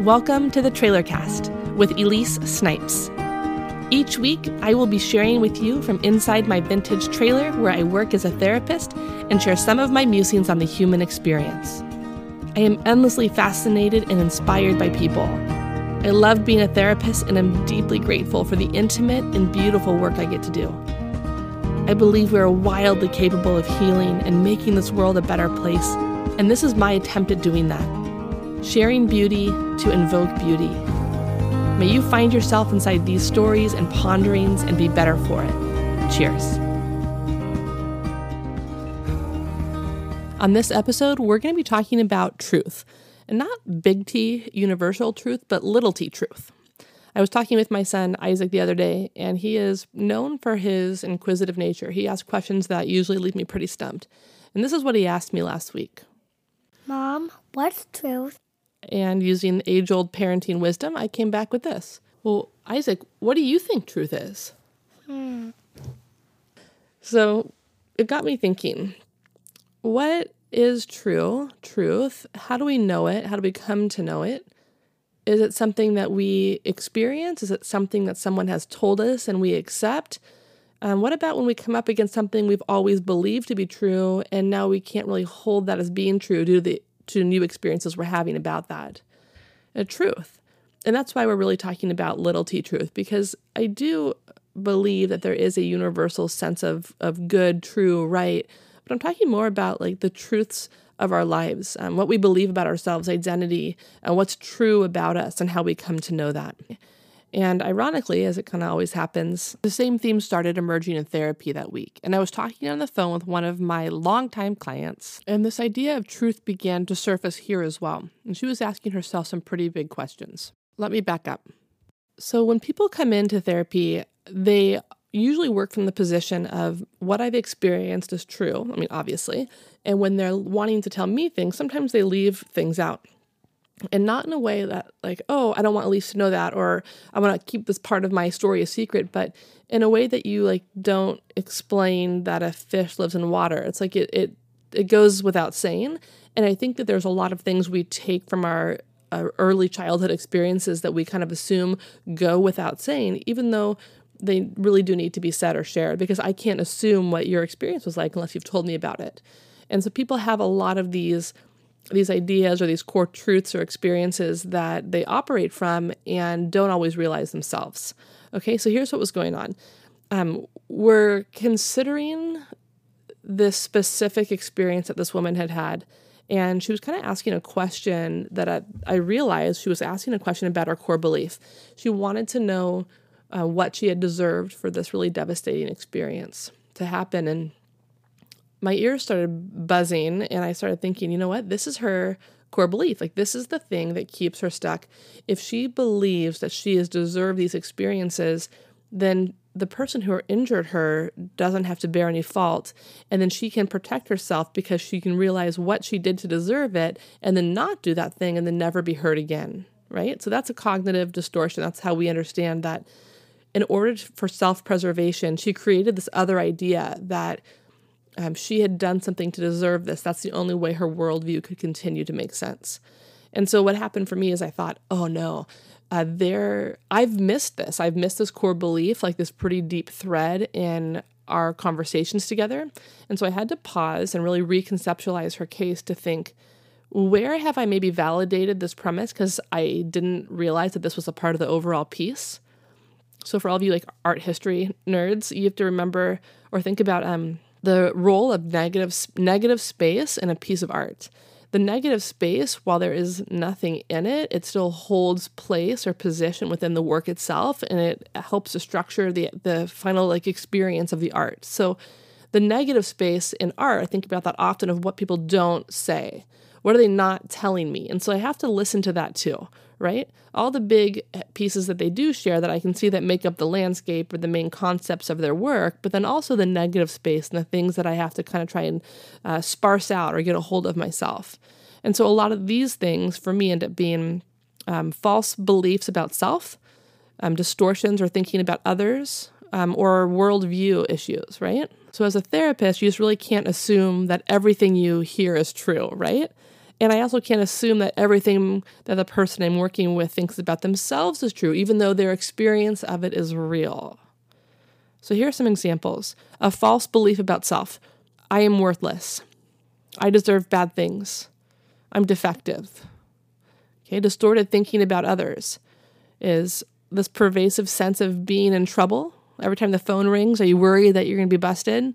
Welcome to the Trailer Cast with Elyse Snipes. Each week, I will be sharing with you from inside my vintage trailer where I work as a therapist and share some of my musings on the human experience. I am endlessly fascinated and inspired by people. I love being a therapist and am deeply grateful for the intimate and beautiful work I get to do. I believe we are wildly capable of healing and making this world a better place, and this is my attempt at doing that sharing beauty to invoke beauty. May you find yourself inside these stories and ponderings and be better for it. Cheers. On this episode, we're going to be talking about truth, and not big T universal truth, but little t truth. I was talking with my son Isaac the other day, and he is known for his inquisitive nature. He asks questions that usually leave me pretty stumped. And this is what he asked me last week Mom, what's truth? and using age old parenting wisdom, I came back with this. Well, Isaac, what do you think truth is? Hmm. So it got me thinking what is true, truth? How do we know it? How do we come to know it? Is it something that we experience? Is it something that someone has told us and we accept? Um, what about when we come up against something we've always believed to be true and now we can't really hold that as being true due to the to new experiences we're having about that a truth. And that's why we're really talking about little t truth, because I do believe that there is a universal sense of, of good, true, right. But I'm talking more about like the truths of our lives, um, what we believe about ourselves, identity, and what's true about us, and how we come to know that. And ironically, as it kind of always happens, the same theme started emerging in therapy that week. And I was talking on the phone with one of my longtime clients, and this idea of truth began to surface here as well. And she was asking herself some pretty big questions. Let me back up. So, when people come into therapy, they usually work from the position of what I've experienced is true. I mean, obviously. And when they're wanting to tell me things, sometimes they leave things out and not in a way that like oh i don't want elyse to know that or i want to keep this part of my story a secret but in a way that you like don't explain that a fish lives in water. It's like it it, it goes without saying. And i think that there's a lot of things we take from our, our early childhood experiences that we kind of assume go without saying even though they really do need to be said or shared because i can't assume what your experience was like unless you've told me about it. And so people have a lot of these these ideas or these core truths or experiences that they operate from and don't always realize themselves. Okay, so here's what was going on. Um, we're considering this specific experience that this woman had had, and she was kind of asking a question that I, I, realized she was asking a question about her core belief. She wanted to know uh, what she had deserved for this really devastating experience to happen. And my ears started buzzing and I started thinking, you know what? This is her core belief. Like, this is the thing that keeps her stuck. If she believes that she has deserved these experiences, then the person who injured her doesn't have to bear any fault. And then she can protect herself because she can realize what she did to deserve it and then not do that thing and then never be hurt again. Right? So that's a cognitive distortion. That's how we understand that in order for self preservation, she created this other idea that um, she had done something to deserve this. That's the only way her worldview could continue to make sense. And so what happened for me is I thought, oh no, uh, there I've missed this. I've missed this core belief, like this pretty deep thread in our conversations together. And so I had to pause and really reconceptualize her case to think, where have I maybe validated this premise? Because I didn't realize that this was a part of the overall piece. So for all of you like art history nerds, you have to remember or think about um the role of negative negative space in a piece of art. The negative space, while there is nothing in it, it still holds place or position within the work itself, and it helps to structure the the final like experience of the art. So, the negative space in art, I think about that often of what people don't say. What are they not telling me? And so I have to listen to that too, right? All the big pieces that they do share that I can see that make up the landscape or the main concepts of their work, but then also the negative space and the things that I have to kind of try and uh, sparse out or get a hold of myself. And so a lot of these things for me end up being um, false beliefs about self, um, distortions or thinking about others, um, or worldview issues, right? So, as a therapist, you just really can't assume that everything you hear is true, right? And I also can't assume that everything that the person I'm working with thinks about themselves is true, even though their experience of it is real. So here are some examples a false belief about self I am worthless. I deserve bad things. I'm defective. Okay, distorted thinking about others is this pervasive sense of being in trouble. Every time the phone rings, are you worried that you're going to be busted?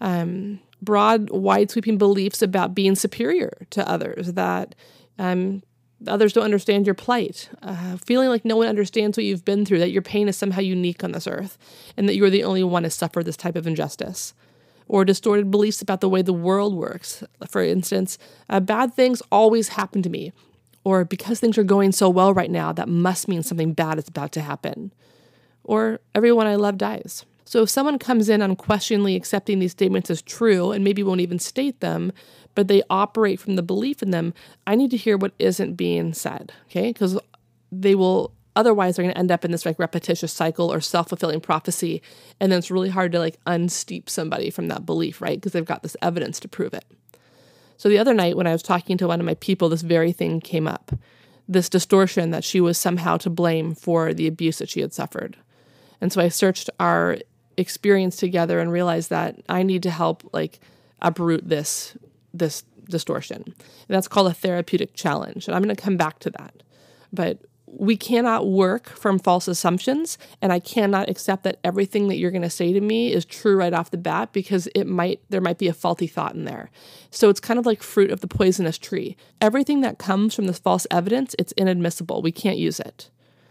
Um, broad, wide sweeping beliefs about being superior to others, that um, others don't understand your plight, uh, feeling like no one understands what you've been through, that your pain is somehow unique on this earth, and that you're the only one to suffer this type of injustice. Or distorted beliefs about the way the world works. For instance, uh, bad things always happen to me. Or because things are going so well right now, that must mean something bad is about to happen. Or everyone I love dies. So if someone comes in unquestioningly accepting these statements as true and maybe won't even state them, but they operate from the belief in them, I need to hear what isn't being said, okay? Because they will otherwise they're going to end up in this like repetitious cycle or self-fulfilling prophecy and then it's really hard to like unsteep somebody from that belief, right? Because they've got this evidence to prove it. So the other night when I was talking to one of my people, this very thing came up. This distortion that she was somehow to blame for the abuse that she had suffered. And so I searched our experience together and realize that I need to help like uproot this this distortion. And that's called a therapeutic challenge. And I'm going to come back to that. But we cannot work from false assumptions and I cannot accept that everything that you're going to say to me is true right off the bat because it might there might be a faulty thought in there. So it's kind of like fruit of the poisonous tree. Everything that comes from this false evidence, it's inadmissible. We can't use it.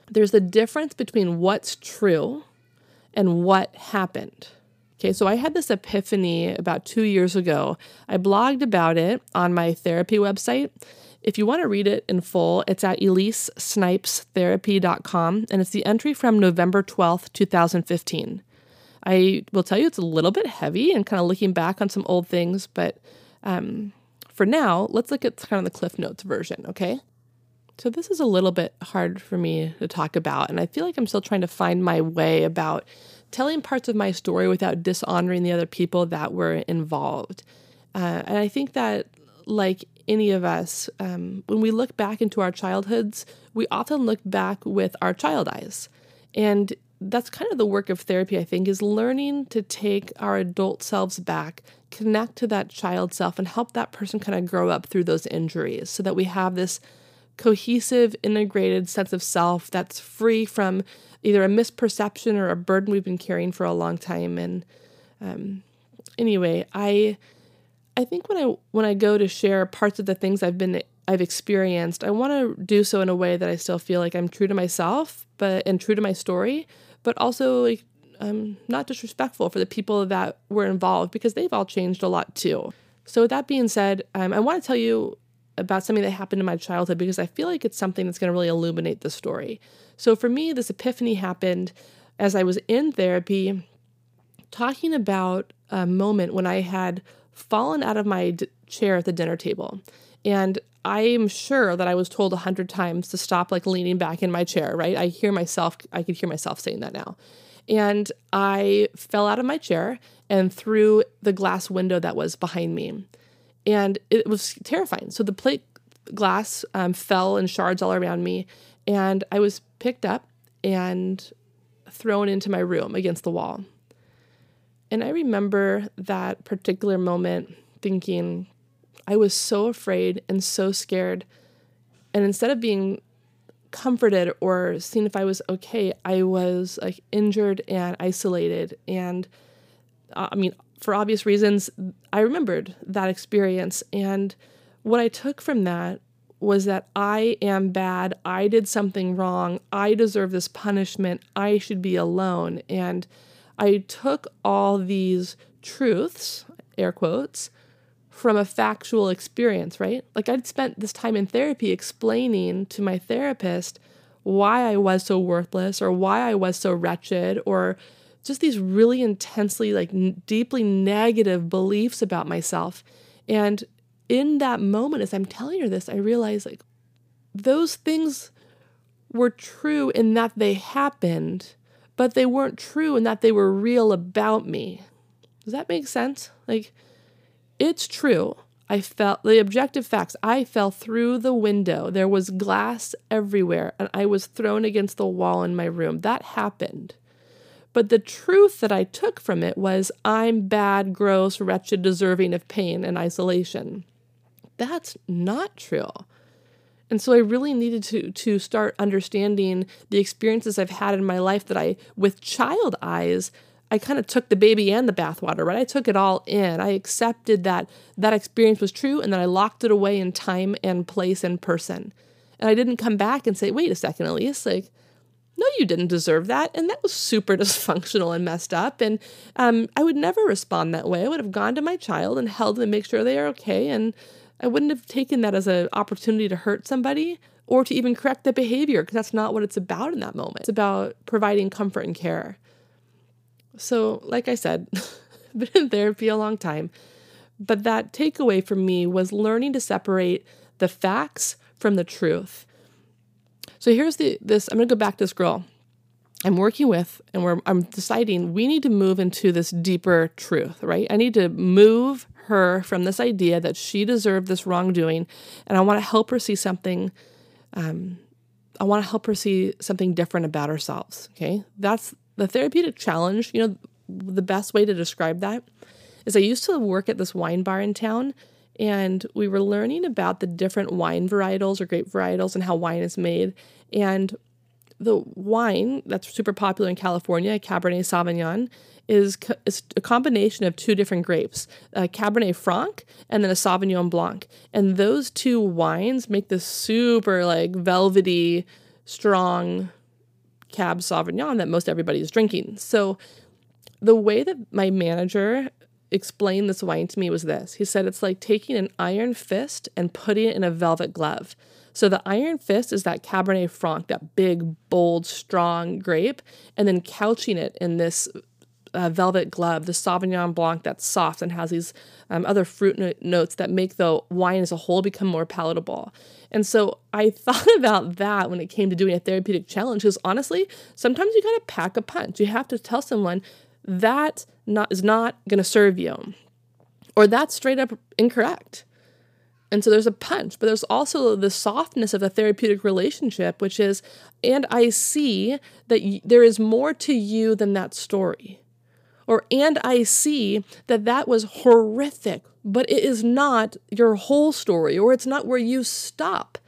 There's a difference between what's true and what happened. Okay, so I had this epiphany about two years ago. I blogged about it on my therapy website. If you want to read it in full, it's at elysesnipestherapy.com and it's the entry from November 12th, 2015. I will tell you it's a little bit heavy and kind of looking back on some old things, but um, for now, let's look at kind of the Cliff Notes version, okay? So, this is a little bit hard for me to talk about, and I feel like I'm still trying to find my way about telling parts of my story without dishonoring the other people that were involved. Uh, and I think that, like any of us, um, when we look back into our childhoods, we often look back with our child eyes. And that's kind of the work of therapy, I think, is learning to take our adult selves back, connect to that child self, and help that person kind of grow up through those injuries so that we have this cohesive, integrated sense of self that's free from either a misperception or a burden we've been carrying for a long time. And um, anyway, I I think when I when I go to share parts of the things I've been I've experienced, I want to do so in a way that I still feel like I'm true to myself, but and true to my story, but also like I'm not disrespectful for the people that were involved because they've all changed a lot too. So with that being said, um, I want to tell you about something that happened in my childhood because I feel like it's something that's going to really illuminate the story. So for me, this epiphany happened as I was in therapy talking about a moment when I had fallen out of my d- chair at the dinner table. And I'm sure that I was told a hundred times to stop like leaning back in my chair, right? I hear myself, I could hear myself saying that now. And I fell out of my chair and through the glass window that was behind me and it was terrifying. So the plate glass um, fell in shards all around me, and I was picked up and thrown into my room against the wall. And I remember that particular moment thinking, I was so afraid and so scared. And instead of being comforted or seeing if I was okay, I was like injured and isolated. And uh, I mean, for obvious reasons, I remembered that experience. And what I took from that was that I am bad. I did something wrong. I deserve this punishment. I should be alone. And I took all these truths, air quotes, from a factual experience, right? Like I'd spent this time in therapy explaining to my therapist why I was so worthless or why I was so wretched or just these really intensely, like n- deeply negative beliefs about myself. And in that moment, as I'm telling her this, I realized like those things were true in that they happened, but they weren't true in that they were real about me. Does that make sense? Like, it's true. I felt the objective facts. I fell through the window. There was glass everywhere, and I was thrown against the wall in my room. That happened. But the truth that I took from it was I'm bad, gross, wretched, deserving of pain and isolation. That's not true. And so I really needed to to start understanding the experiences I've had in my life that I with child eyes I kind of took the baby and the bathwater, right? I took it all in. I accepted that that experience was true and then I locked it away in time and place and person. And I didn't come back and say, wait a second, Elyse, like, no, you didn't deserve that. And that was super dysfunctional and messed up. And um, I would never respond that way. I would have gone to my child and held them and make sure they are okay. And I wouldn't have taken that as an opportunity to hurt somebody or to even correct the behavior because that's not what it's about in that moment. It's about providing comfort and care. So, like I said, been in therapy a long time, but that takeaway for me was learning to separate the facts from the truth. So here's the this I'm to go back to this girl I'm working with and where I'm deciding we need to move into this deeper truth, right? I need to move her from this idea that she deserved this wrongdoing, and I want to help her see something. Um, I want to help her see something different about ourselves. Okay, that's the therapeutic challenge. You know, the best way to describe that is I used to work at this wine bar in town, and we were learning about the different wine varietals or grape varietals and how wine is made. And the wine that's super popular in California, Cabernet Sauvignon, is, is a combination of two different grapes, a Cabernet Franc and then a Sauvignon Blanc. And those two wines make this super like velvety, strong Cab Sauvignon that most everybody is drinking. So the way that my manager explained this wine to me was this. He said it's like taking an iron fist and putting it in a velvet glove. So the Iron Fist is that Cabernet Franc, that big, bold, strong grape, and then couching it in this uh, velvet glove, the Sauvignon Blanc that's soft and has these um, other fruit no- notes that make the wine as a whole become more palatable. And so I thought about that when it came to doing a therapeutic challenge because honestly, sometimes you got to pack a punch. You have to tell someone that not, is not going to serve you or that's straight up incorrect. And so there's a punch, but there's also the softness of the therapeutic relationship, which is, and I see that y- there is more to you than that story. Or, and I see that that was horrific, but it is not your whole story, or it's not where you stop.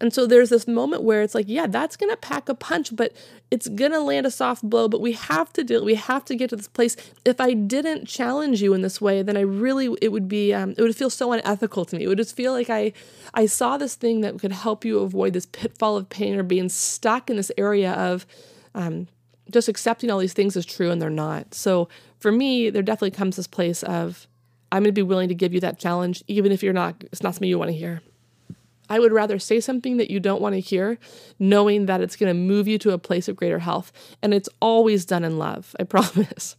And so there's this moment where it's like, yeah, that's going to pack a punch, but it's going to land a soft blow, but we have to do it. we have to get to this place. If I didn't challenge you in this way, then I really it would be um, it would feel so unethical to me. It would just feel like I I saw this thing that could help you avoid this pitfall of pain or being stuck in this area of um, just accepting all these things as true and they're not. So for me, there definitely comes this place of I'm going to be willing to give you that challenge even if you're not it's not something you want to hear. I would rather say something that you don't want to hear, knowing that it's going to move you to a place of greater health. And it's always done in love, I promise.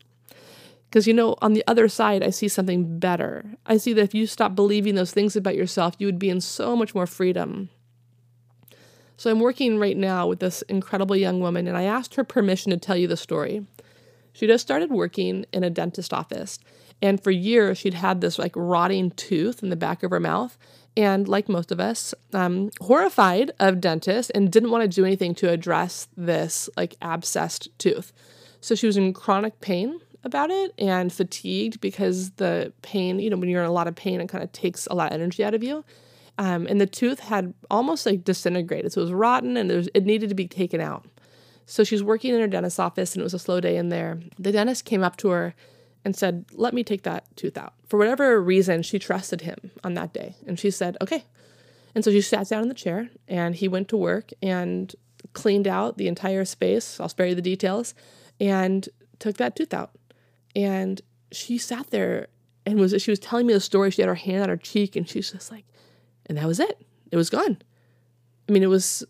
Because, you know, on the other side, I see something better. I see that if you stop believing those things about yourself, you would be in so much more freedom. So I'm working right now with this incredible young woman, and I asked her permission to tell you the story. She just started working in a dentist office, and for years she'd had this like rotting tooth in the back of her mouth, and like most of us, um, horrified of dentists and didn't want to do anything to address this like abscessed tooth. So she was in chronic pain about it and fatigued because the pain, you know, when you're in a lot of pain, it kind of takes a lot of energy out of you. Um, and the tooth had almost like disintegrated. So it was rotten and was, it needed to be taken out. So she's working in her dentist's office and it was a slow day in there. The dentist came up to her and said, Let me take that tooth out. For whatever reason, she trusted him on that day. And she said, Okay. And so she sat down in the chair and he went to work and cleaned out the entire space. I'll spare you the details and took that tooth out. And she sat there and was she was telling me the story. She had her hand on her cheek and she's just like, and that was it. It was gone. I mean, it was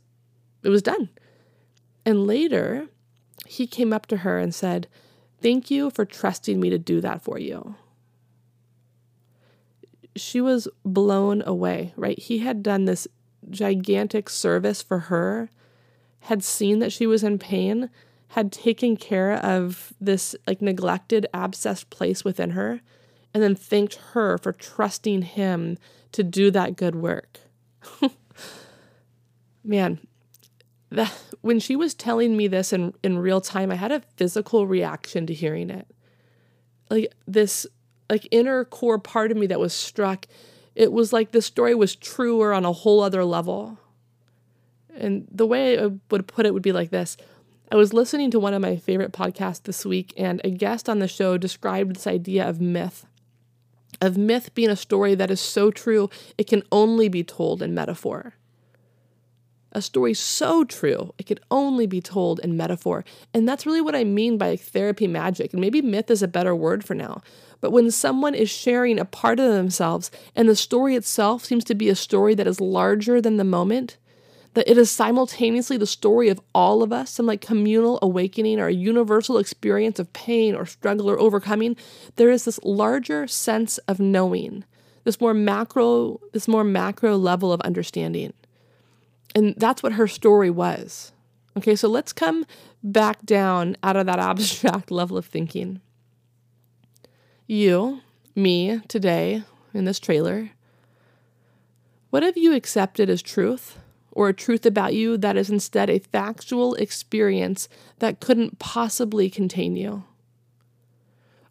it was done. And later, he came up to her and said, Thank you for trusting me to do that for you. She was blown away, right? He had done this gigantic service for her, had seen that she was in pain, had taken care of this like neglected, abscessed place within her, and then thanked her for trusting him to do that good work. Man, that when she was telling me this in, in real time, I had a physical reaction to hearing it. Like this like inner core part of me that was struck. It was like the story was truer on a whole other level. And the way I would put it would be like this. I was listening to one of my favorite podcasts this week, and a guest on the show described this idea of myth. Of myth being a story that is so true, it can only be told in metaphor a story so true, it could only be told in metaphor. And that's really what I mean by therapy magic. And maybe myth is a better word for now. But when someone is sharing a part of themselves and the story itself seems to be a story that is larger than the moment, that it is simultaneously the story of all of us, some like communal awakening or a universal experience of pain or struggle or overcoming, there is this larger sense of knowing, this more macro, this more macro level of understanding. And that's what her story was. Okay, so let's come back down out of that abstract level of thinking. You, me, today, in this trailer, what have you accepted as truth or a truth about you that is instead a factual experience that couldn't possibly contain you?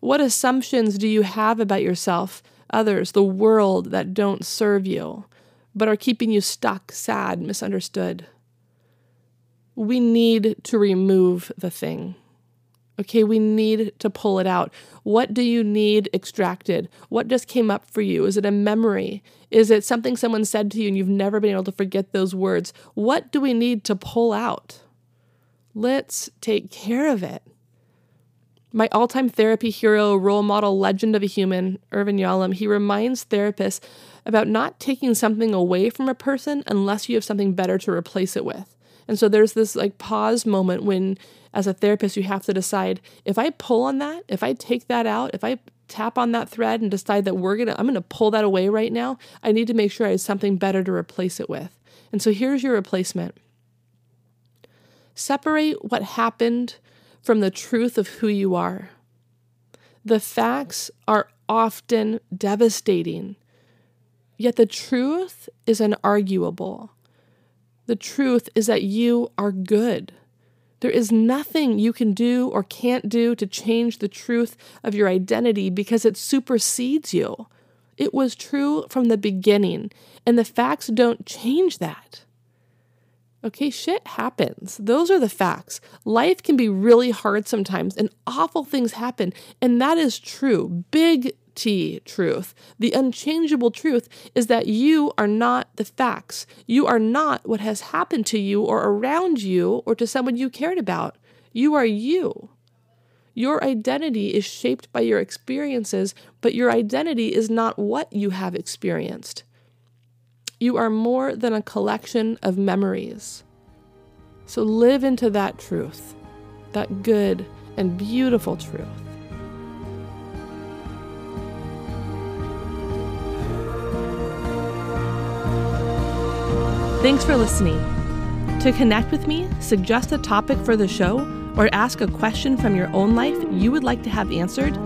What assumptions do you have about yourself, others, the world that don't serve you? But are keeping you stuck, sad, misunderstood. We need to remove the thing. Okay, we need to pull it out. What do you need extracted? What just came up for you? Is it a memory? Is it something someone said to you and you've never been able to forget those words? What do we need to pull out? Let's take care of it. My all time therapy hero, role model, legend of a human, Irvin Yalom, he reminds therapists about not taking something away from a person unless you have something better to replace it with. And so there's this like pause moment when, as a therapist, you have to decide if I pull on that, if I take that out, if I tap on that thread and decide that we're gonna, I'm gonna pull that away right now, I need to make sure I have something better to replace it with. And so here's your replacement separate what happened from the truth of who you are. The facts are often devastating, yet the truth is unarguable. The truth is that you are good. There is nothing you can do or can't do to change the truth of your identity because it supersedes you. It was true from the beginning, and the facts don't change that. Okay, shit happens. Those are the facts. Life can be really hard sometimes, and awful things happen. And that is true. Big T truth. The unchangeable truth is that you are not the facts. You are not what has happened to you or around you or to someone you cared about. You are you. Your identity is shaped by your experiences, but your identity is not what you have experienced. You are more than a collection of memories. So live into that truth, that good and beautiful truth. Thanks for listening. To connect with me, suggest a topic for the show, or ask a question from your own life you would like to have answered,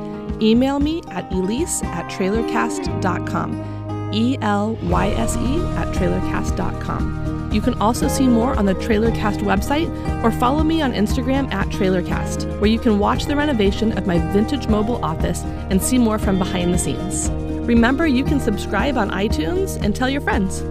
email me at elyse at trailercast.com. E L Y S E at trailercast.com. You can also see more on the Trailercast website or follow me on Instagram at Trailercast, where you can watch the renovation of my vintage mobile office and see more from behind the scenes. Remember, you can subscribe on iTunes and tell your friends.